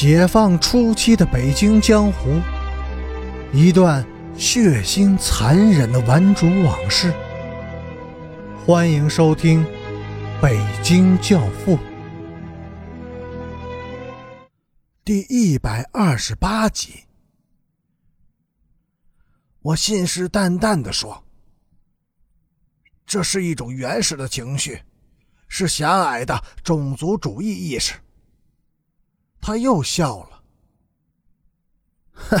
解放初期的北京江湖，一段血腥残忍的顽主往事。欢迎收听《北京教父》第一百二十八集。我信誓旦旦地说：“这是一种原始的情绪，是狭隘的种族主义意识。”他又笑了，哼，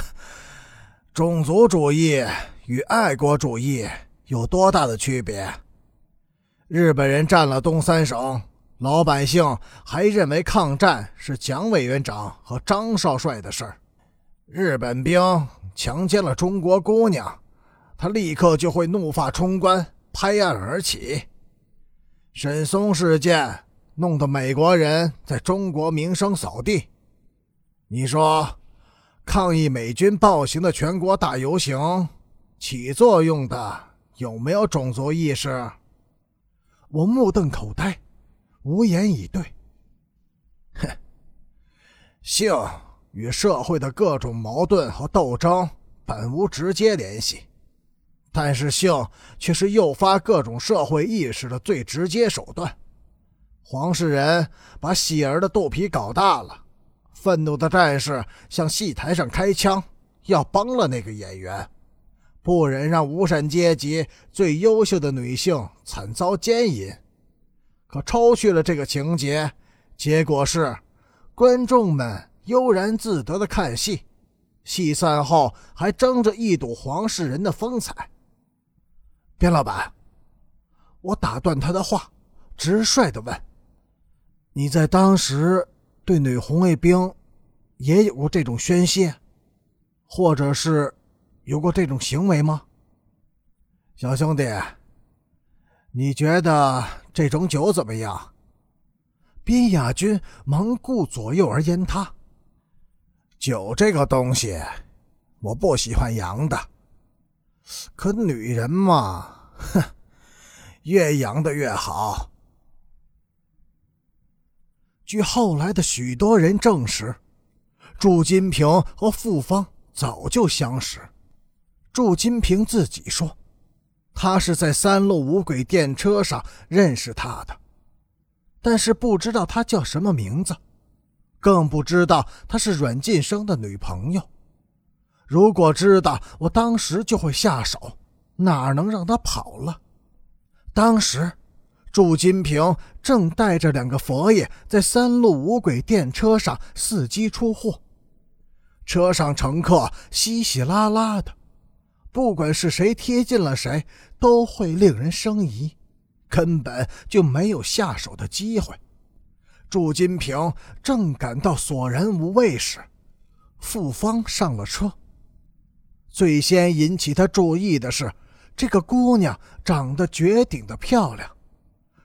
种族主义与爱国主义有多大的区别？日本人占了东三省，老百姓还认为抗战是蒋委员长和张少帅的事儿。日本兵强奸了中国姑娘，他立刻就会怒发冲冠，拍案而起。沈松事件。弄得美国人在中国名声扫地，你说，抗议美军暴行的全国大游行起作用的有没有种族意识？我目瞪口呆，无言以对。哼，性与社会的各种矛盾和斗争本无直接联系，但是性却是诱发各种社会意识的最直接手段。黄世仁把喜儿的肚皮搞大了，愤怒的战士向戏台上开枪，要帮了那个演员，不忍让无产阶级最优秀的女性惨遭奸淫。可抽去了这个情节，结果是观众们悠然自得的看戏，戏散后还争着一睹黄世仁的风采。边老板，我打断他的话，直率地问。你在当时对女红卫兵也有过这种宣泄，或者是有过这种行为吗，小兄弟？你觉得这种酒怎么样？宾雅君忙顾左右而言他：“酒这个东西，我不喜欢洋的，可女人嘛，哼，越洋的越好。”据后来的许多人证实，祝金平和傅芳早就相识。祝金平自己说，他是在三路五轨电车上认识她的，但是不知道她叫什么名字，更不知道她是阮晋生的女朋友。如果知道，我当时就会下手，哪能让她跑了？当时。祝金平正带着两个佛爷在三路五轨电车上伺机出货，车上乘客稀稀拉拉的，不管是谁贴近了谁，都会令人生疑，根本就没有下手的机会。祝金平正感到索然无味时，傅芳上了车。最先引起他注意的是，这个姑娘长得绝顶的漂亮。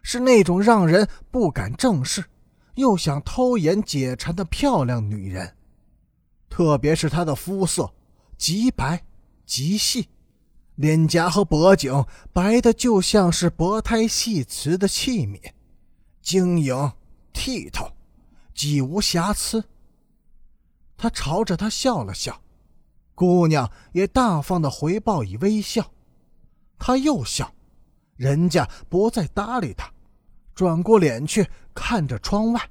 是那种让人不敢正视，又想偷眼解馋的漂亮女人，特别是她的肤色极白极细，脸颊和脖颈白的就像是薄胎细瓷的器皿，晶莹剔透，几无瑕疵。他朝着她笑了笑，姑娘也大方的回报以微笑。他又笑，人家不再搭理他。转过脸去看着窗外，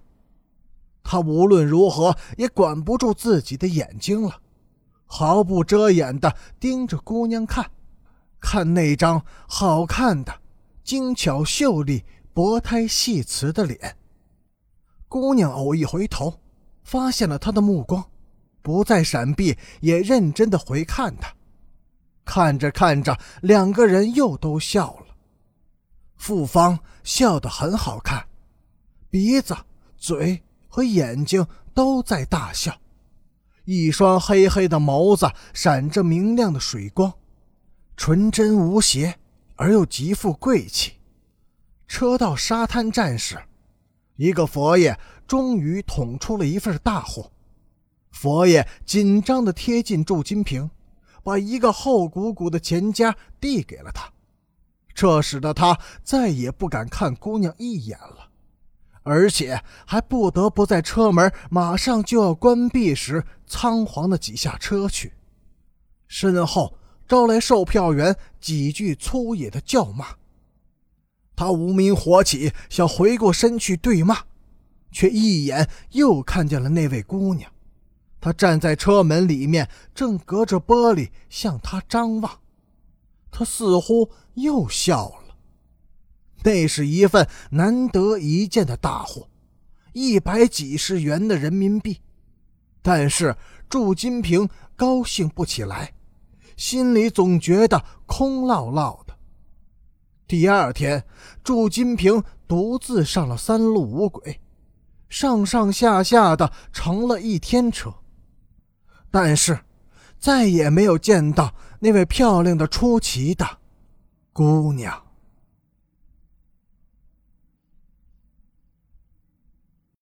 他无论如何也管不住自己的眼睛了，毫不遮掩地盯着姑娘看，看那张好看的、精巧秀丽、薄胎细瓷的脸。姑娘偶一回头，发现了他的目光，不再闪避，也认真地回看他。看着看着，两个人又都笑了。复方笑得很好看，鼻子、嘴和眼睛都在大笑，一双黑黑的眸子闪着明亮的水光，纯真无邪而又极富贵气。车到沙滩站时，一个佛爷终于捅出了一份大货。佛爷紧张地贴近祝金平，把一个厚鼓鼓的钱夹递给了他。这使得他再也不敢看姑娘一眼了，而且还不得不在车门马上就要关闭时仓皇的挤下车去，身后招来售票员几句粗野的叫骂。他无名火起，想回过身去对骂，却一眼又看见了那位姑娘。她站在车门里面，正隔着玻璃向他张望。他似乎又笑了。那是一份难得一见的大货，一百几十元的人民币。但是祝金平高兴不起来，心里总觉得空落落的。第二天，祝金平独自上了三路五轨，上上下下的乘了一天车，但是再也没有见到那位漂亮的出奇的姑娘。